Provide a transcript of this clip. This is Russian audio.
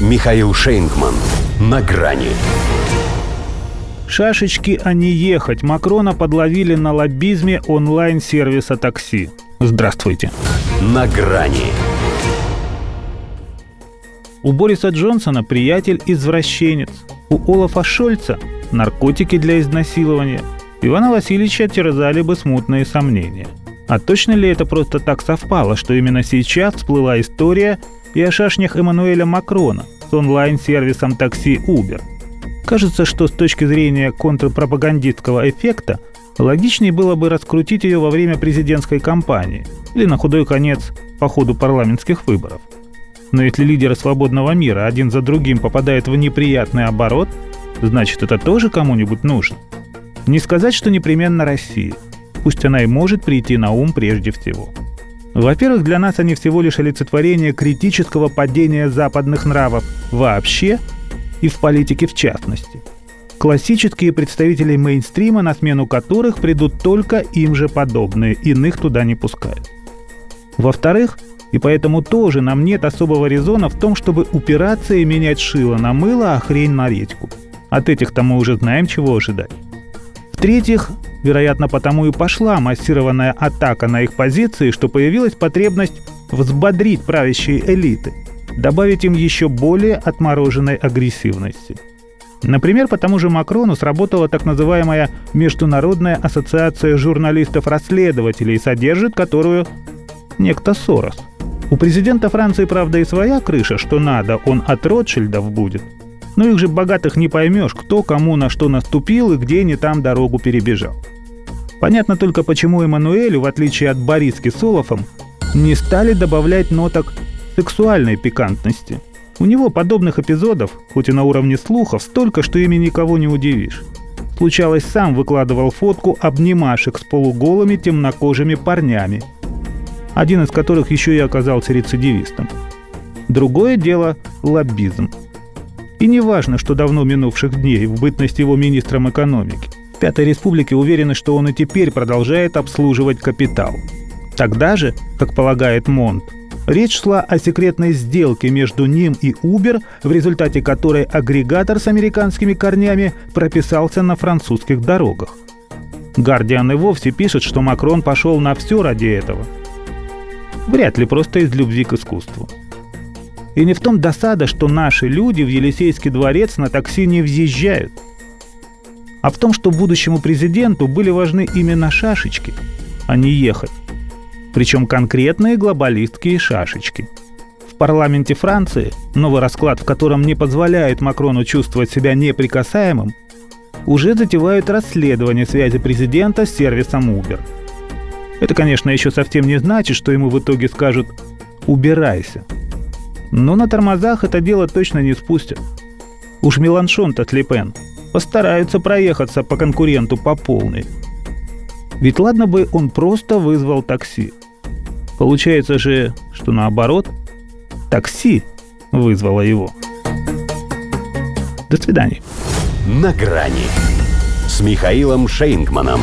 Михаил Шейнгман. На грани. Шашечки, а не ехать. Макрона подловили на лоббизме онлайн-сервиса такси. Здравствуйте. На грани. У Бориса Джонсона приятель-извращенец. У Олафа Шольца наркотики для изнасилования. Ивана Васильевича терзали бы смутные сомнения. А точно ли это просто так совпало, что именно сейчас всплыла история и о шашнях Эммануэля Макрона с онлайн-сервисом такси Uber? Кажется, что с точки зрения контрпропагандистского эффекта логичнее было бы раскрутить ее во время президентской кампании или на худой конец по ходу парламентских выборов. Но если лидеры свободного мира один за другим попадают в неприятный оборот, значит это тоже кому-нибудь нужно. Не сказать, что непременно Россия. Пусть она и может прийти на ум прежде всего. Во-первых, для нас они всего лишь олицетворение критического падения западных нравов вообще и в политике в частности. Классические представители мейнстрима, на смену которых придут только им же подобные, иных туда не пускают. Во-вторых, и поэтому тоже нам нет особого резона в том, чтобы упираться и менять шило на мыло, а хрень на редьку. От этих-то мы уже знаем, чего ожидать. В-третьих, вероятно, потому и пошла массированная атака на их позиции, что появилась потребность взбодрить правящие элиты, добавить им еще более отмороженной агрессивности. Например, по тому же Макрону сработала так называемая Международная ассоциация журналистов-расследователей, содержит которую некто Сорос. У президента Франции, правда, и своя крыша, что надо, он от Ротшильдов будет – но их же богатых не поймешь, кто кому на что наступил и где не там дорогу перебежал. Понятно только, почему Эммануэлю, в отличие от Бориски с Олафом, не стали добавлять ноток сексуальной пикантности. У него подобных эпизодов, хоть и на уровне слухов, столько, что ими никого не удивишь. Случалось, сам выкладывал фотку обнимашек с полуголыми темнокожими парнями, один из которых еще и оказался рецидивистом. Другое дело – лоббизм – и не важно, что давно минувших дней в бытность его министром экономики. Пятой Республике уверены, что он и теперь продолжает обслуживать капитал. Тогда же, как полагает Монт, речь шла о секретной сделке между ним и Uber, в результате которой агрегатор с американскими корнями прописался на французских дорогах. Гардиан и вовсе пишет, что Макрон пошел на все ради этого. Вряд ли просто из любви к искусству. И не в том досада, что наши люди в Елисейский дворец на такси не въезжают, а в том, что будущему президенту были важны именно шашечки, а не ехать. Причем конкретные глобалистские шашечки. В парламенте Франции новый расклад, в котором не позволяет Макрону чувствовать себя неприкасаемым, уже затевают расследование связи президента с сервисом Uber. Это, конечно, еще совсем не значит, что ему в итоге скажут «убирайся», но на тормозах это дело точно не спустят. Уж Меланшон-то Тлепен постараются проехаться по конкуренту по полной. Ведь ладно бы он просто вызвал такси. Получается же, что наоборот, такси вызвало его. До свидания. На грани с Михаилом Шейнгманом.